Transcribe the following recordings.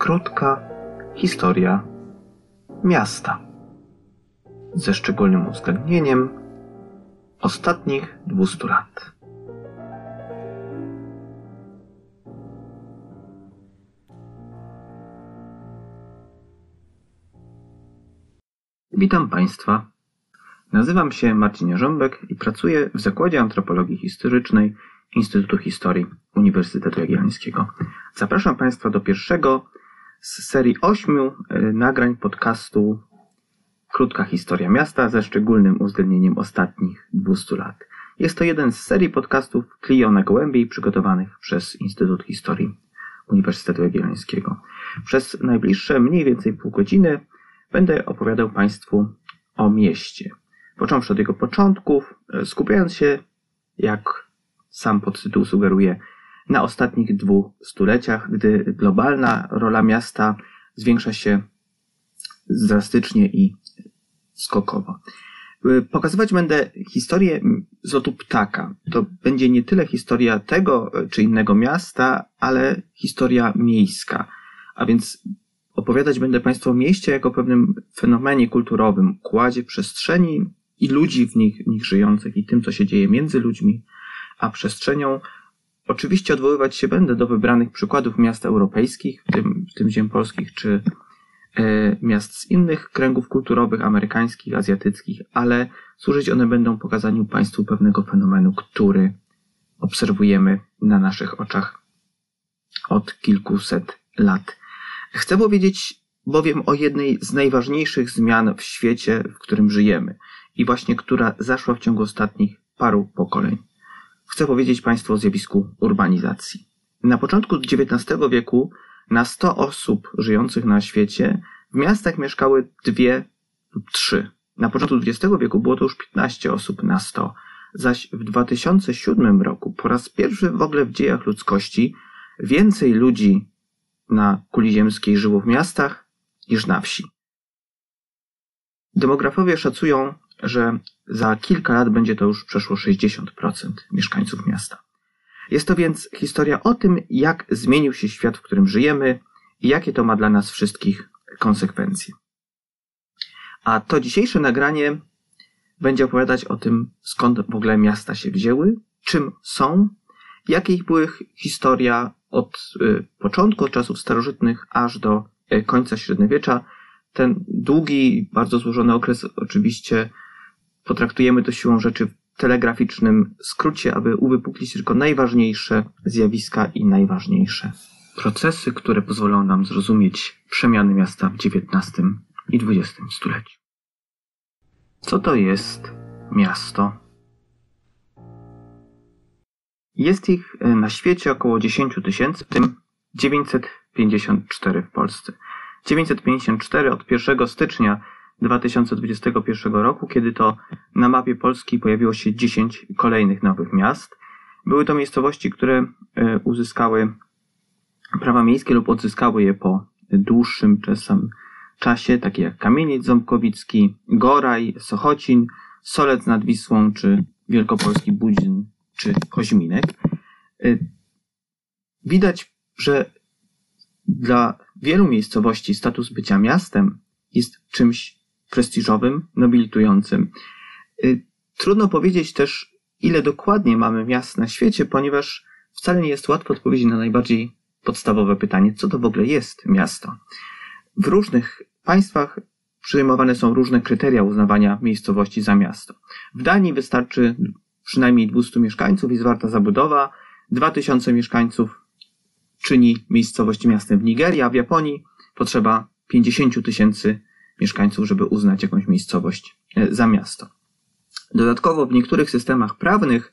krótka historia miasta ze szczególnym uwzględnieniem ostatnich 200 lat. Witam Państwa. Nazywam się Marcin Jarząbek i pracuję w Zakładzie Antropologii Historycznej Instytutu Historii Uniwersytetu Jagiellońskiego. Zapraszam Państwa do pierwszego z serii ośmiu e, nagrań podcastu Krótka Historia Miasta ze szczególnym uwzględnieniem ostatnich 200 lat. Jest to jeden z serii podcastów Clio Gołębiej przygotowanych przez Instytut Historii Uniwersytetu Jagiellońskiego. Przez najbliższe mniej więcej pół godziny będę opowiadał Państwu o mieście. Począwszy od jego początków, e, skupiając się, jak sam podtytuł sugeruje, na ostatnich dwóch stuleciach, gdy globalna rola miasta zwiększa się drastycznie i skokowo. Y, pokazywać będę historię z lotu ptaka. To będzie nie tyle historia tego czy innego miasta, ale historia miejska. A więc opowiadać będę Państwu o mieście jako pewnym fenomenie kulturowym, kładzie przestrzeni i ludzi w nich, w nich żyjących i tym, co się dzieje między ludźmi a przestrzenią. Oczywiście odwoływać się będę do wybranych przykładów miast europejskich, w tym, w tym ziem polskich, czy e, miast z innych kręgów kulturowych, amerykańskich, azjatyckich, ale służyć one będą pokazaniu Państwu pewnego fenomenu, który obserwujemy na naszych oczach od kilkuset lat. Chcę powiedzieć bowiem o jednej z najważniejszych zmian w świecie, w którym żyjemy i właśnie która zaszła w ciągu ostatnich paru pokoleń chcę powiedzieć Państwu o zjawisku urbanizacji. Na początku XIX wieku na 100 osób żyjących na świecie w miastach mieszkały dwie lub trzy. Na początku XX wieku było to już 15 osób na 100, zaś w 2007 roku po raz pierwszy w ogóle w dziejach ludzkości więcej ludzi na kuli ziemskiej żyło w miastach niż na wsi. Demografowie szacują, że za kilka lat będzie to już przeszło 60% mieszkańców miasta. Jest to więc historia o tym, jak zmienił się świat, w którym żyjemy i jakie to ma dla nas wszystkich konsekwencje. A to dzisiejsze nagranie będzie opowiadać o tym, skąd w ogóle miasta się wzięły, czym są, jakie ich były historia od y, początku, od czasów starożytnych, aż do y, końca średniowiecza. Ten długi, bardzo złożony okres oczywiście potraktujemy to siłą rzeczy w telegraficznym skrócie, aby uwypuklić tylko najważniejsze zjawiska i najważniejsze procesy, które pozwolą nam zrozumieć przemiany miasta w XIX i XX stuleciu. Co to jest miasto? Jest ich e, na świecie około 10 tysięcy, w tym 954 w Polsce. 954 od 1 stycznia 2021 roku, kiedy to na mapie Polski pojawiło się 10 kolejnych nowych miast. Były to miejscowości, które e, uzyskały prawa miejskie lub odzyskały je po dłuższym czasem czasie, takie jak Kamieniec Ząbkowicki, Goraj, Sochocin, Solec nad Wisłą, czy Wielkopolski Budzin, czy Koźminek. E, widać, że dla wielu miejscowości status bycia miastem jest czymś prestiżowym, nobilitującym. Y, trudno powiedzieć też, ile dokładnie mamy miast na świecie, ponieważ wcale nie jest łatwo odpowiedzieć na najbardziej podstawowe pytanie, co to w ogóle jest miasto. W różnych państwach przyjmowane są różne kryteria uznawania miejscowości za miasto. W Danii wystarczy przynajmniej 200 mieszkańców i zwarta zabudowa, 2000 mieszkańców czyni miejscowość miastem w Nigerii, a w Japonii potrzeba 50 tysięcy mieszkańców, żeby uznać jakąś miejscowość e, za miasto. Dodatkowo w niektórych systemach prawnych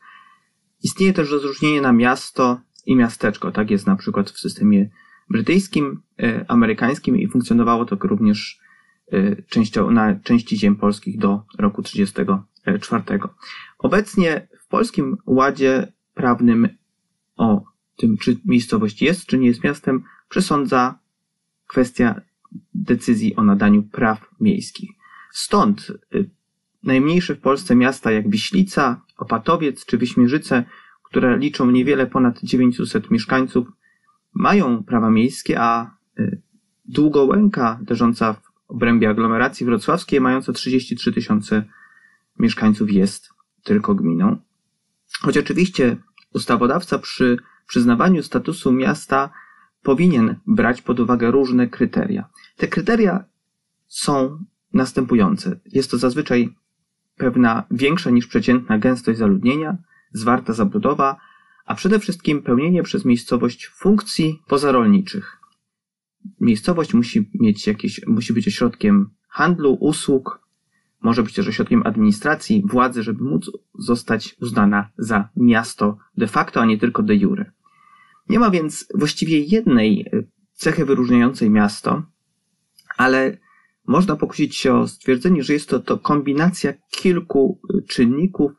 istnieje też rozróżnienie na miasto i miasteczko. Tak jest na przykład w systemie brytyjskim, e, amerykańskim i funkcjonowało to również e, na części ziem polskich do roku 1934. Obecnie w polskim ładzie prawnym o tym, czy miejscowość jest, czy nie jest miastem, przesądza kwestia decyzji o nadaniu praw miejskich. Stąd y, najmniejsze w Polsce miasta jak Wiślica, Opatowiec czy Wyśmierzyce, które liczą niewiele ponad 900 mieszkańców, mają prawa miejskie, a y, Długołęka, leżąca w obrębie aglomeracji wrocławskiej, mająca 33 tysiące mieszkańców, jest tylko gminą. Choć oczywiście ustawodawca przy przyznawaniu statusu miasta powinien brać pod uwagę różne kryteria. Te kryteria są następujące. Jest to zazwyczaj pewna większa niż przeciętna gęstość zaludnienia, zwarta zabudowa, a przede wszystkim pełnienie przez miejscowość funkcji pozarolniczych. Miejscowość musi mieć jakieś, musi być ośrodkiem handlu, usług, może być też ośrodkiem administracji, władzy, żeby móc zostać uznana za miasto de facto, a nie tylko de jure. Nie ma więc właściwie jednej e, cechy wyróżniającej miasto, ale można pokusić się o stwierdzenie, że jest to, to kombinacja kilku e, czynników,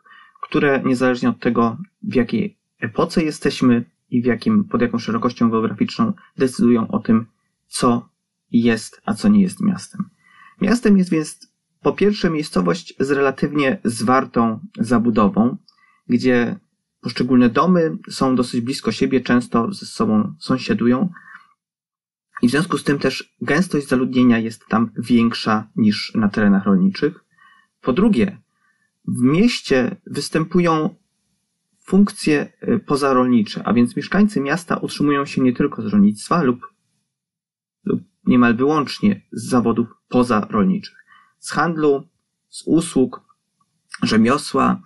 które niezależnie od tego, w jakiej epoce jesteśmy i w jakim, pod jaką szerokością geograficzną decydują o tym, co jest, a co nie jest miastem. Miastem jest więc po pierwsze miejscowość z relatywnie zwartą zabudową, gdzie poszczególne domy są dosyć blisko siebie, często ze sobą sąsiadują. I w związku z tym też gęstość zaludnienia jest tam większa niż na terenach rolniczych. Po drugie, w mieście występują funkcje y, pozarolnicze, a więc mieszkańcy miasta utrzymują się nie tylko z rolnictwa lub, lub niemal wyłącznie z zawodów pozarolniczych. Z handlu, z usług, rzemiosła,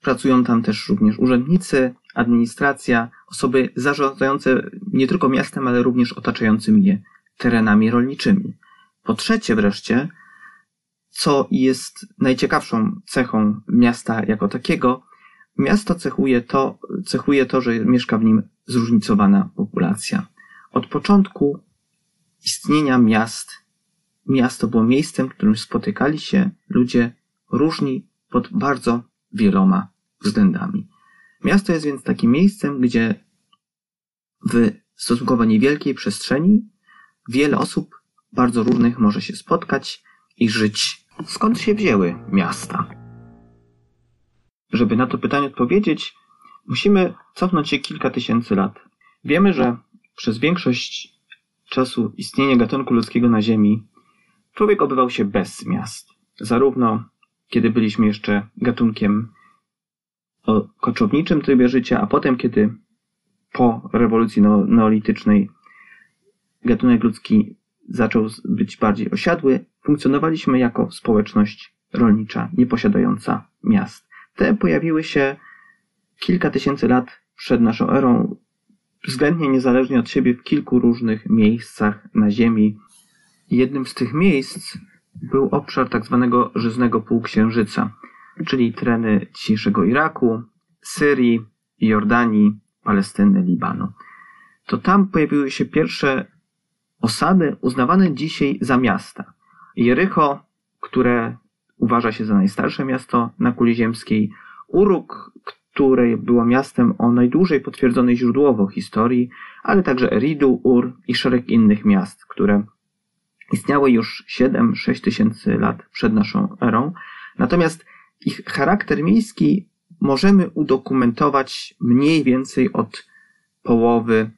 Pracują tam też również urzędnicy, administracja, osoby zarządzające nie tylko miastem, ale również otaczającymi je terenami rolniczymi. Po trzecie wreszcie, co jest najciekawszą cechą miasta jako takiego, miasto cechuje to, cechuje to, że mieszka w nim zróżnicowana populacja. Od początku istnienia miast, miasto było miejscem, w którym spotykali się ludzie różni pod bardzo wieloma względami. Miasto jest więc takim miejscem, gdzie w stosunkowo niewielkiej przestrzeni wiele osób bardzo różnych może się spotkać i żyć. Skąd się wzięły miasta? Żeby na to pytanie odpowiedzieć, musimy cofnąć się kilka tysięcy lat. Wiemy, że przez większość czasu istnienia gatunku ludzkiego na Ziemi człowiek obywał się bez miast. Zarówno kiedy byliśmy jeszcze gatunkiem o koczowniczym trybie życia, a potem, kiedy po rewolucji neolitycznej gatunek ludzki zaczął być bardziej osiadły, funkcjonowaliśmy jako społeczność rolnicza, nieposiadająca miast. Te pojawiły się kilka tysięcy lat przed naszą erą, względnie niezależnie od siebie w kilku różnych miejscach na Ziemi. Jednym z tych miejsc był obszar tak zwanego żyznego półksiężyca, czyli tereny dzisiejszego Iraku, Syrii, Jordanii, Palestyny, Libanu. To tam pojawiły się pierwsze osady uznawane dzisiaj za miasta. Jericho, które uważa się za najstarsze miasto na kuli ziemskiej, Uruk, które było miastem o najdłużej potwierdzonej źródłowo historii, ale także Eridu, Ur i szereg innych miast, które istniały już 7-6 tysięcy lat przed naszą erą. Natomiast ich charakter miejski możemy udokumentować mniej więcej od połowy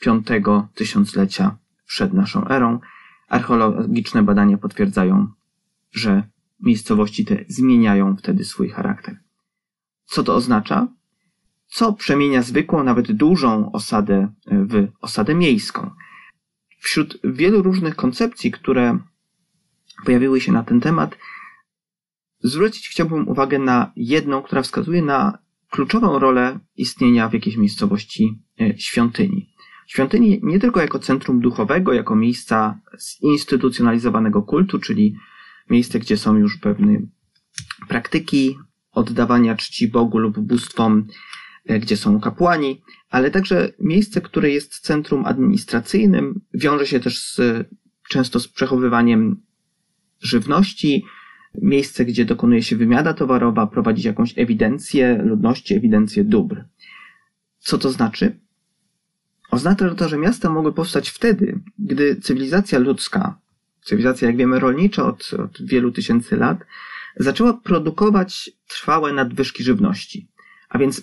piątego tysiąclecia przed naszą erą. Archeologiczne badania potwierdzają, że miejscowości te zmieniają wtedy swój charakter. Co to oznacza? Co przemienia zwykłą, nawet dużą osadę w osadę miejską? Wśród wielu różnych koncepcji, które pojawiły się na ten temat, zwrócić chciałbym uwagę na jedną, która wskazuje na kluczową rolę istnienia w jakiejś miejscowości e, świątyni. Świątyni nie tylko jako centrum duchowego, jako miejsca zinstytucjonalizowanego kultu, czyli miejsce, gdzie są już pewne praktyki oddawania czci Bogu lub bóstwom, gdzie są kapłani, ale także miejsce, które jest centrum administracyjnym, wiąże się też z, często z przechowywaniem żywności, miejsce, gdzie dokonuje się wymiana towarowa, prowadzić jakąś ewidencję ludności, ewidencję dóbr. Co to znaczy? Oznacza to, że miasta mogły powstać wtedy, gdy cywilizacja ludzka, cywilizacja, jak wiemy, rolnicza od, od wielu tysięcy lat, zaczęła produkować trwałe nadwyżki żywności. A więc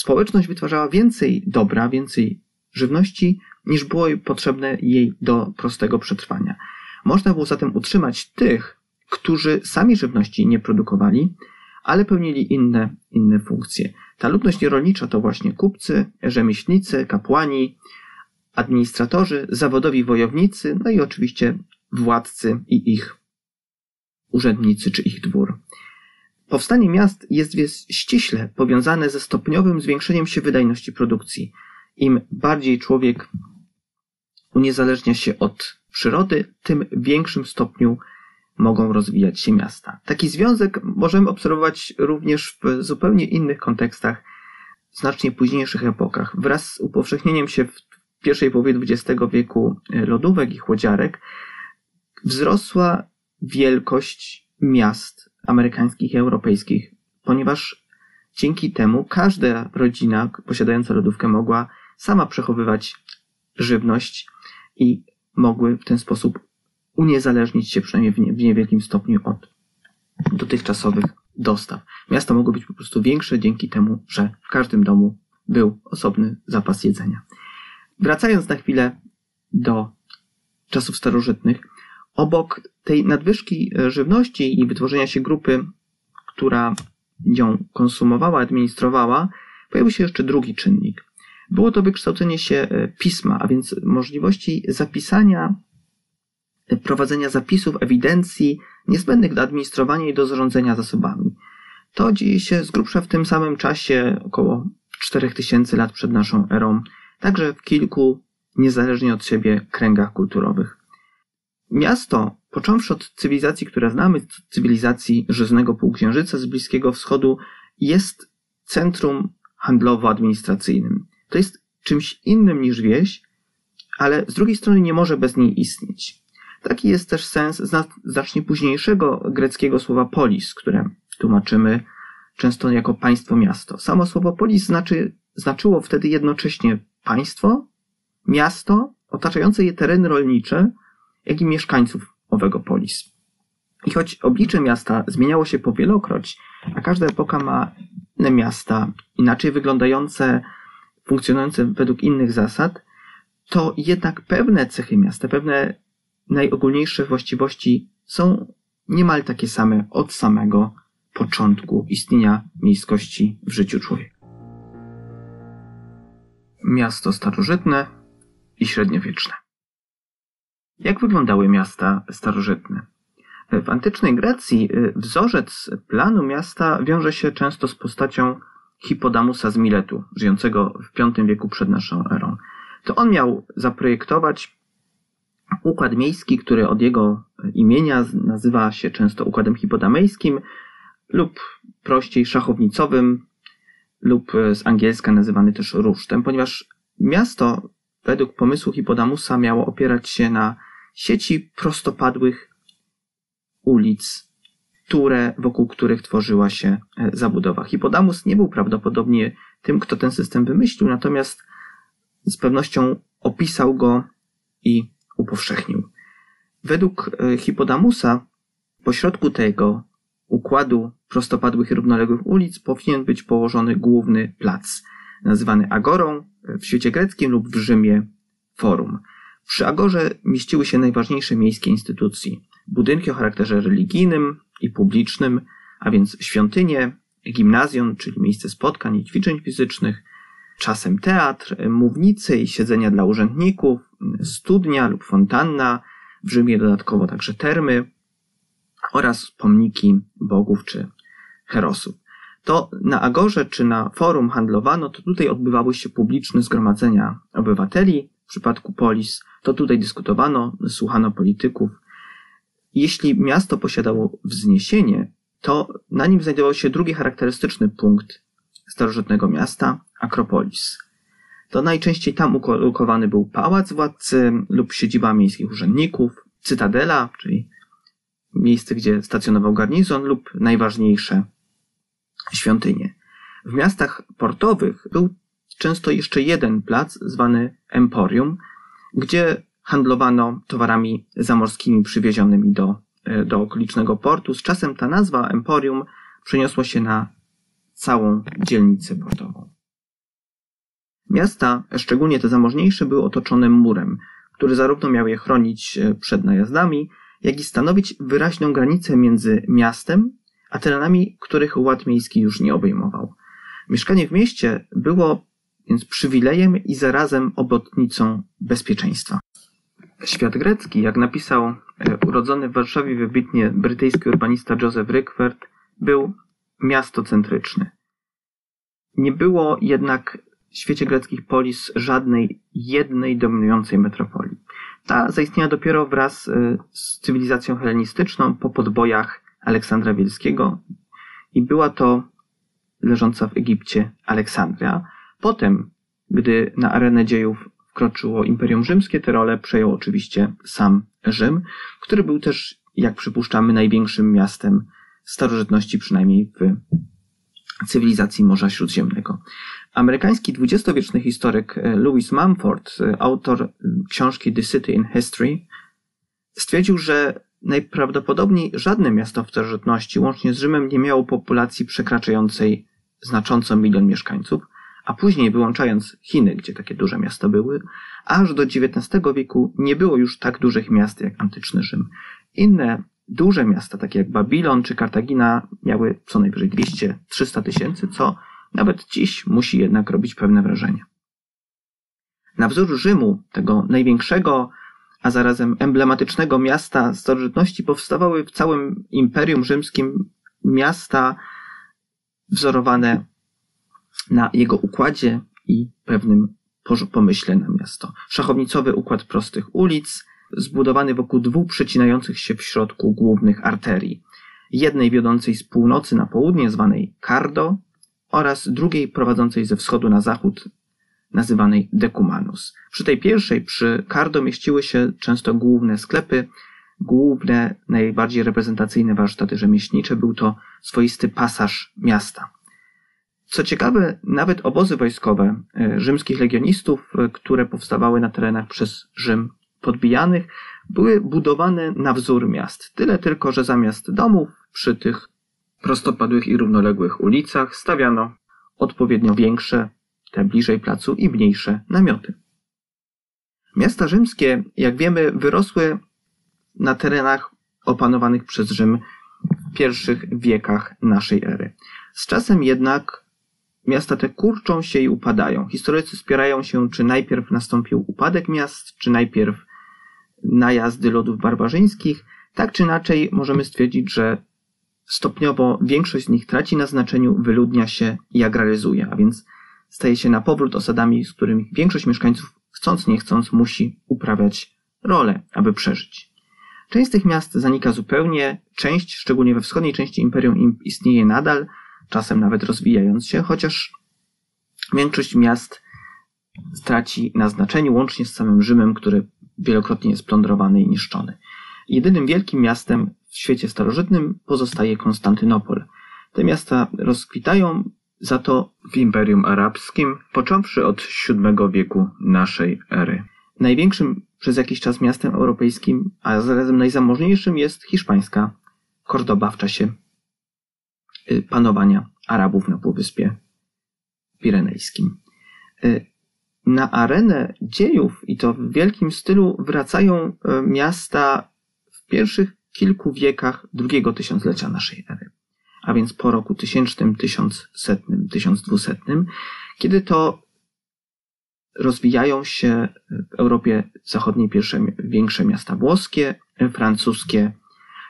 społeczność wytwarzała więcej dobra, więcej żywności niż było potrzebne jej do prostego przetrwania. Można było zatem utrzymać tych, którzy sami żywności nie produkowali, ale pełnili inne, inne funkcje. Ta ludność nierolnicza to właśnie kupcy, rzemieślnicy, kapłani, administratorzy, zawodowi wojownicy, no i oczywiście władcy i ich urzędnicy czy ich dwór. Powstanie miast jest więc ściśle powiązane ze stopniowym zwiększeniem się wydajności produkcji. Im bardziej człowiek uniezależnia się od przyrody, tym większym stopniu mogą rozwijać się miasta. Taki związek możemy obserwować również w zupełnie innych kontekstach, znacznie późniejszych epokach. Wraz z upowszechnieniem się w pierwszej połowie XX wieku lodówek i chłodziarek wzrosła wielkość miast amerykańskich i europejskich, ponieważ dzięki temu każda rodzina posiadająca lodówkę mogła sama przechowywać żywność i mogły w ten sposób uniezależnić się przynajmniej w niewielkim stopniu od dotychczasowych dostaw. Miasta mogły być po prostu większe dzięki temu, że w każdym domu był osobny zapas jedzenia. Wracając na chwilę do czasów starożytnych, obok tej nadwyżki żywności i wytworzenia się grupy, która ją konsumowała, administrowała, pojawił się jeszcze drugi czynnik. Było to wykształcenie się e, pisma, a więc możliwości zapisania, e, prowadzenia zapisów, ewidencji niezbędnych do administrowania i do zarządzania zasobami. To dzieje się z grubsza w tym samym czasie, około 4000 lat przed naszą erą, także w kilku, niezależnie od siebie, kręgach kulturowych. Miasto, począwszy od cywilizacji, które znamy, cywilizacji żyznego półksiężyca z Bliskiego Wschodu, jest centrum handlowo-administracyjnym. To jest czymś innym niż wieś, ale z drugiej strony nie może bez niej istnieć. Taki jest też sens znacznie późniejszego greckiego słowa polis, które tłumaczymy często jako państwo miasto. Samo słowo polis znaczy, znaczyło wtedy jednocześnie państwo, miasto, otaczające je tereny rolnicze, jak i mieszkańców owego polis. I choć oblicze miasta zmieniało się powielokroć, a każda epoka ma inne miasta, inaczej wyglądające, funkcjonujące według innych zasad, to jednak pewne cechy miasta, pewne najogólniejsze właściwości są niemal takie same od samego początku istnienia miejskości w życiu człowieka. Miasto starożytne i średniowieczne. Jak wyglądały miasta starożytne? W antycznej Grecji y, wzorzec planu miasta wiąże się często z postacią Hipodamusa z Miletu, żyjącego w V wieku przed naszą erą. To on miał zaprojektować układ miejski, który od jego imienia nazywa się często układem hipodamejskim lub prościej szachownicowym lub z angielska nazywany też rusztem, ponieważ miasto według pomysłu Hipodamusa miało opierać się na sieci prostopadłych ulic, które, wokół których tworzyła się e, zabudowa. Hipodamus nie był prawdopodobnie tym, kto ten system wymyślił, natomiast z pewnością opisał go i upowszechnił. Według e, Hipodamusa pośrodku tego układu prostopadłych i równoległych ulic powinien być położony główny plac, nazywany agorą w świecie greckim lub w Rzymie forum. Przy Agorze mieściły się najważniejsze miejskie instytucje. Budynki o charakterze religijnym i publicznym, a więc świątynie, gimnazjon, czyli miejsce spotkań i ćwiczeń fizycznych, czasem teatr, mównicy i siedzenia dla urzędników, studnia lub fontanna, w Rzymie dodatkowo także termy oraz pomniki bogów czy herosów. To na Agorze czy na forum handlowano, to tutaj odbywały się publiczne zgromadzenia obywateli, w przypadku polis, to tutaj dyskutowano, słuchano polityków. Jeśli miasto posiadało wzniesienie, to na nim znajdował się drugi charakterystyczny punkt starożytnego miasta Akropolis. To najczęściej tam ukolokowany był pałac władcy lub siedziba miejskich urzędników, cytadela, czyli miejsce, gdzie stacjonował garnizon lub najważniejsze świątynie. W miastach portowych był często jeszcze jeden plac zwany Emporium, gdzie handlowano towarami zamorskimi przywiezionymi do, e, do okolicznego portu. Z czasem ta nazwa Emporium przeniosła się na całą dzielnicę portową. Miasta, szczególnie te zamożniejsze, były otoczone murem, który zarówno miał je chronić e, przed najazdami, jak i stanowić wyraźną granicę między miastem a terenami, których ład miejski już nie obejmował. Mieszkanie w mieście było więc przywilejem i zarazem obotnicą bezpieczeństwa. Świat grecki, jak napisał e, urodzony w Warszawie wybitnie brytyjski urbanista Joseph Rickwert, był miastocentryczny. Nie było jednak w świecie greckich polis żadnej jednej dominującej metropolii. Ta zaistniała dopiero wraz e, z cywilizacją helenistyczną po podbojach Aleksandra Wielskiego i była to leżąca w Egipcie Aleksandria. Potem, gdy na arenę dziejów wkroczyło Imperium Rzymskie, tę rolę przejął oczywiście sam Rzym, który był też, jak przypuszczamy, największym miastem starożytności, przynajmniej w cywilizacji Morza Śródziemnego. Amerykański dwudziestowieczny historyk e, Louis Mumford, e, autor książki The City in History, stwierdził, że najprawdopodobniej żadne miasto w starożytności, łącznie z Rzymem, nie miało populacji przekraczającej znacząco milion mieszkańców, a później wyłączając Chiny, gdzie takie duże miasta były, aż do XIX wieku nie było już tak dużych miast jak antyczny Rzym. Inne duże miasta, takie jak Babilon czy Kartagina, miały co najwyżej 200-300 tysięcy, co nawet dziś musi jednak robić pewne wrażenie. Na wzór Rzymu, tego największego, a zarazem emblematycznego miasta starożytności, powstawały w całym Imperium Rzymskim miasta wzorowane na jego układzie i pewnym pomyśle na miasto. Szachownicowy układ prostych ulic, zbudowany wokół dwóch przecinających się w środku głównych arterii. Jednej wiodącej z północy na południe, zwanej Cardo, oraz drugiej prowadzącej ze wschodu na zachód, nazywanej Decumanus. Przy tej pierwszej, przy Cardo, mieściły się często główne sklepy, główne, najbardziej reprezentacyjne warsztaty rzemieślnicze. Był to swoisty pasaż miasta. Co ciekawe, nawet obozy wojskowe e, rzymskich legionistów, e, które powstawały na terenach przez Rzym podbijanych, były budowane na wzór miast. Tyle tylko, że zamiast domów przy tych prostopadłych i równoległych ulicach stawiano odpowiednio większe, te bliżej placu i mniejsze namioty. Miasta rzymskie, jak wiemy, wyrosły na terenach opanowanych przez Rzym w pierwszych wiekach naszej ery. Z czasem jednak miasta te kurczą się i upadają. Historycy spierają się, czy najpierw nastąpił upadek miast, czy najpierw najazdy lodów barbarzyńskich. Tak czy inaczej możemy stwierdzić, że stopniowo większość z nich traci na znaczeniu, wyludnia się i agraryzuje, a więc staje się na powrót osadami, z którymi większość mieszkańców chcąc nie chcąc musi uprawiać rolę, aby przeżyć. Część z tych miast zanika zupełnie, część, szczególnie we wschodniej części imperium, istnieje nadal, czasem nawet rozwijając się, chociaż większość miast straci na znaczeniu, łącznie z samym Rzymem, który wielokrotnie jest plądrowany i niszczony. Jedynym wielkim miastem w świecie starożytnym pozostaje Konstantynopol. Te miasta rozkwitają za to w Imperium Arabskim, począwszy od VII wieku naszej ery. Największym przez jakiś czas miastem europejskim, a zarazem najzamożniejszym jest hiszpańska Cordoba w czasie panowania Arabów na Półwyspie Pirenejskim. Y, na arenę dziejów i to w wielkim stylu wracają y, miasta w pierwszych kilku wiekach drugiego tysiąclecia naszej ery, a więc po roku tysięcznym, tysiącsetnym, tysiącdwusetnym, kiedy to rozwijają się w Europie Zachodniej pierwsze większe miasta włoskie, francuskie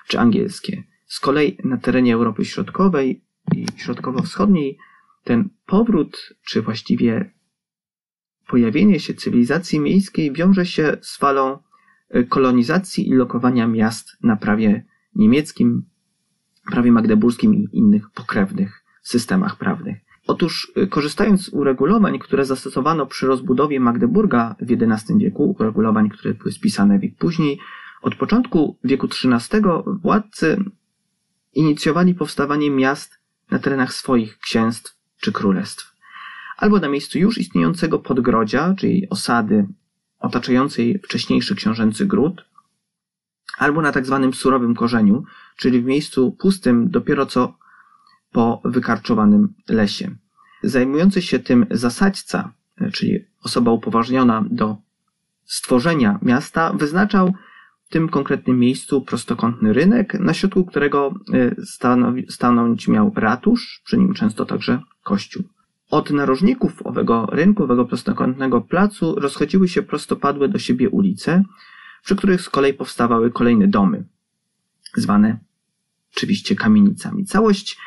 czy angielskie. Z kolei na terenie Europy Środkowej i Środkowo-Wschodniej ten powrót, czy właściwie pojawienie się cywilizacji miejskiej wiąże się z falą e, kolonizacji i lokowania miast na prawie niemieckim, prawie magdeburskim i innych pokrewnych systemach prawnych. Otóż, y, korzystając z uregulowań, które zastosowano przy rozbudowie Magdeburga w XI wieku, uregulowań, które były spisane wiek później, od początku wieku XIII władcy inicjowali powstawanie miast na terenach swoich księstw czy królestw. Albo na miejscu już istniejącego podgrodzia, czyli osady otaczającej wcześniejszy książęcy gród, albo na tak zwanym surowym korzeniu, czyli w miejscu pustym dopiero co po wykarczowanym lesie. Zajmujący się tym zasadźca czyli osoba upoważniona do stworzenia miasta, wyznaczał w tym konkretnym miejscu prostokątny rynek, na środku którego stanowi, stanąć miał ratusz, przy nim często także kościół. Od narożników owego rynku, owego prostokątnego placu rozchodziły się prostopadłe do siebie ulice, przy których z kolei powstawały kolejne domy, zwane oczywiście kamienicami. Całość,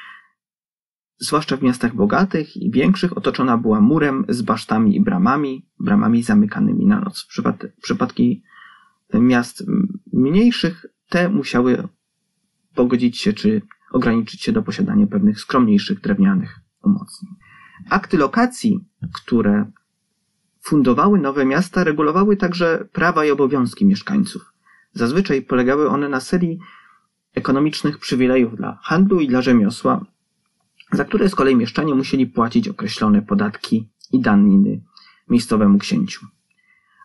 zwłaszcza w miastach bogatych i większych, otoczona była murem z basztami i bramami, bramami zamykanymi na noc. Przypadki miast mniejszych te musiały pogodzić się czy ograniczyć się do posiadania pewnych skromniejszych drewnianych umocnień. Akty lokacji, które fundowały nowe miasta, regulowały także prawa i obowiązki mieszkańców. Zazwyczaj polegały one na serii ekonomicznych przywilejów dla handlu i dla rzemiosła, za które z kolei mieszczanie musieli płacić określone podatki i daniny miejscowemu księciu.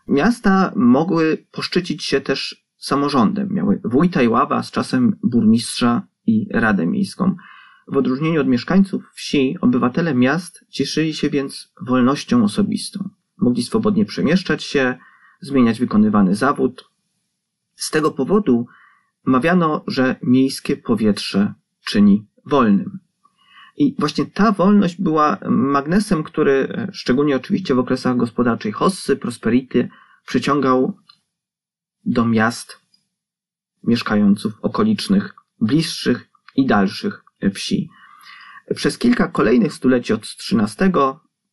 Miasta mogły poszczycić się też samorządem. Miały wójta i ława, z czasem burmistrza i radę miejską. W odróżnieniu od mieszkańców wsi, obywatele miast cieszyli się więc wolnością osobistą. Mogli swobodnie przemieszczać się, zmieniać wykonywany zawód. Z tego powodu mawiano, że miejskie powietrze czyni wolnym. I właśnie ta wolność była magnesem, który, szczególnie oczywiście w okresach gospodarczej hossy, prosperity, przyciągał do miast mieszkających okolicznych, bliższych i dalszych wsi. Przez kilka kolejnych stuleci od XIII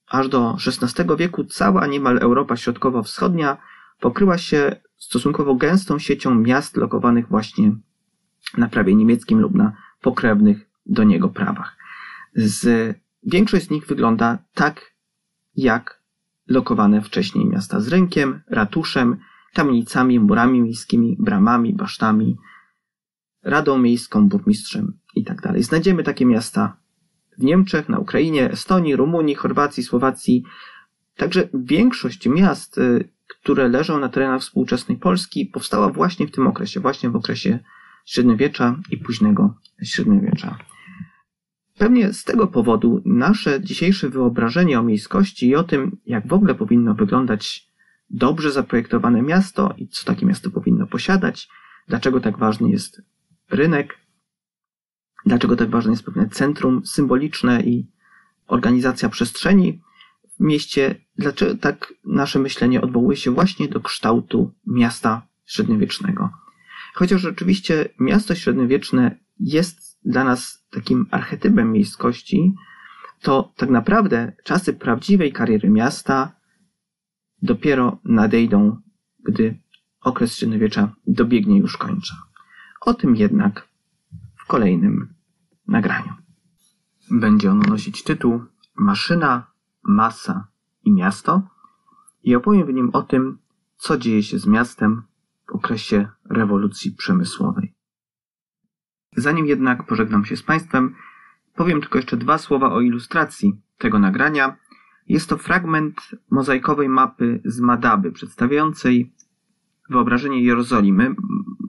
aż do XVI wieku cała niemal Europa Środkowo-Wschodnia pokryła się stosunkowo gęstą siecią miast lokowanych właśnie na prawie niemieckim lub na pokrewnych do niego prawach. Z, większość z nich wygląda tak, jak lokowane wcześniej miasta z rynkiem, ratuszem, kamienicami, murami miejskimi, bramami, basztami, radą miejską, burmistrzem itd. Tak Znajdziemy takie miasta w Niemczech, na Ukrainie, Estonii, Rumunii, Chorwacji, Słowacji. Także większość miast, y, które leżą na terenach współczesnej Polski, powstała właśnie w tym okresie, właśnie w okresie średniowiecza i późnego średniowiecza. Pewnie z tego powodu nasze dzisiejsze wyobrażenie o miejskości i o tym, jak w ogóle powinno wyglądać dobrze zaprojektowane miasto i co takie miasto powinno posiadać, dlaczego tak ważny jest rynek, dlaczego tak ważne jest pewne centrum symboliczne i organizacja przestrzeni w mieście, dlaczego tak nasze myślenie odwołuje się właśnie do kształtu miasta średniowiecznego. Chociaż oczywiście miasto średniowieczne jest dla nas takim archetypem miejskości, to tak naprawdę czasy prawdziwej kariery miasta dopiero nadejdą, gdy okres średniowiecza dobiegnie już końca. O tym jednak w kolejnym nagraniu. Będzie ono nosić tytuł Maszyna, Masa i Miasto i opowiem w nim o tym, co dzieje się z miastem w okresie rewolucji przemysłowej. Zanim jednak pożegnam się z Państwem, powiem tylko jeszcze dwa słowa o ilustracji tego nagrania. Jest to fragment mozaikowej mapy z Madaby, przedstawiającej wyobrażenie Jerozolimy.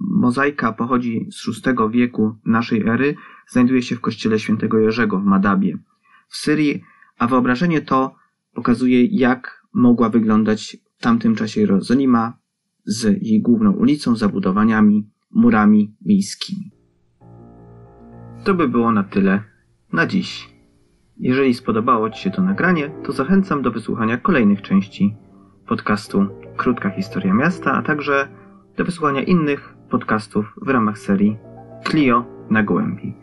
Mozaika pochodzi z VI wieku naszej ery, znajduje się w kościele świętego Jerzego w Madabie w Syrii, a wyobrażenie to pokazuje, jak mogła wyglądać w tamtym czasie Jerozolima z jej główną ulicą, zabudowaniami, murami miejskimi. To by było na tyle na dziś. Jeżeli spodobało Ci się to nagranie, to zachęcam do wysłuchania kolejnych części podcastu Krótka Historia Miasta, a także do wysłuchania innych podcastów w ramach serii Clio na Gołębi.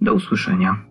Do usłyszenia.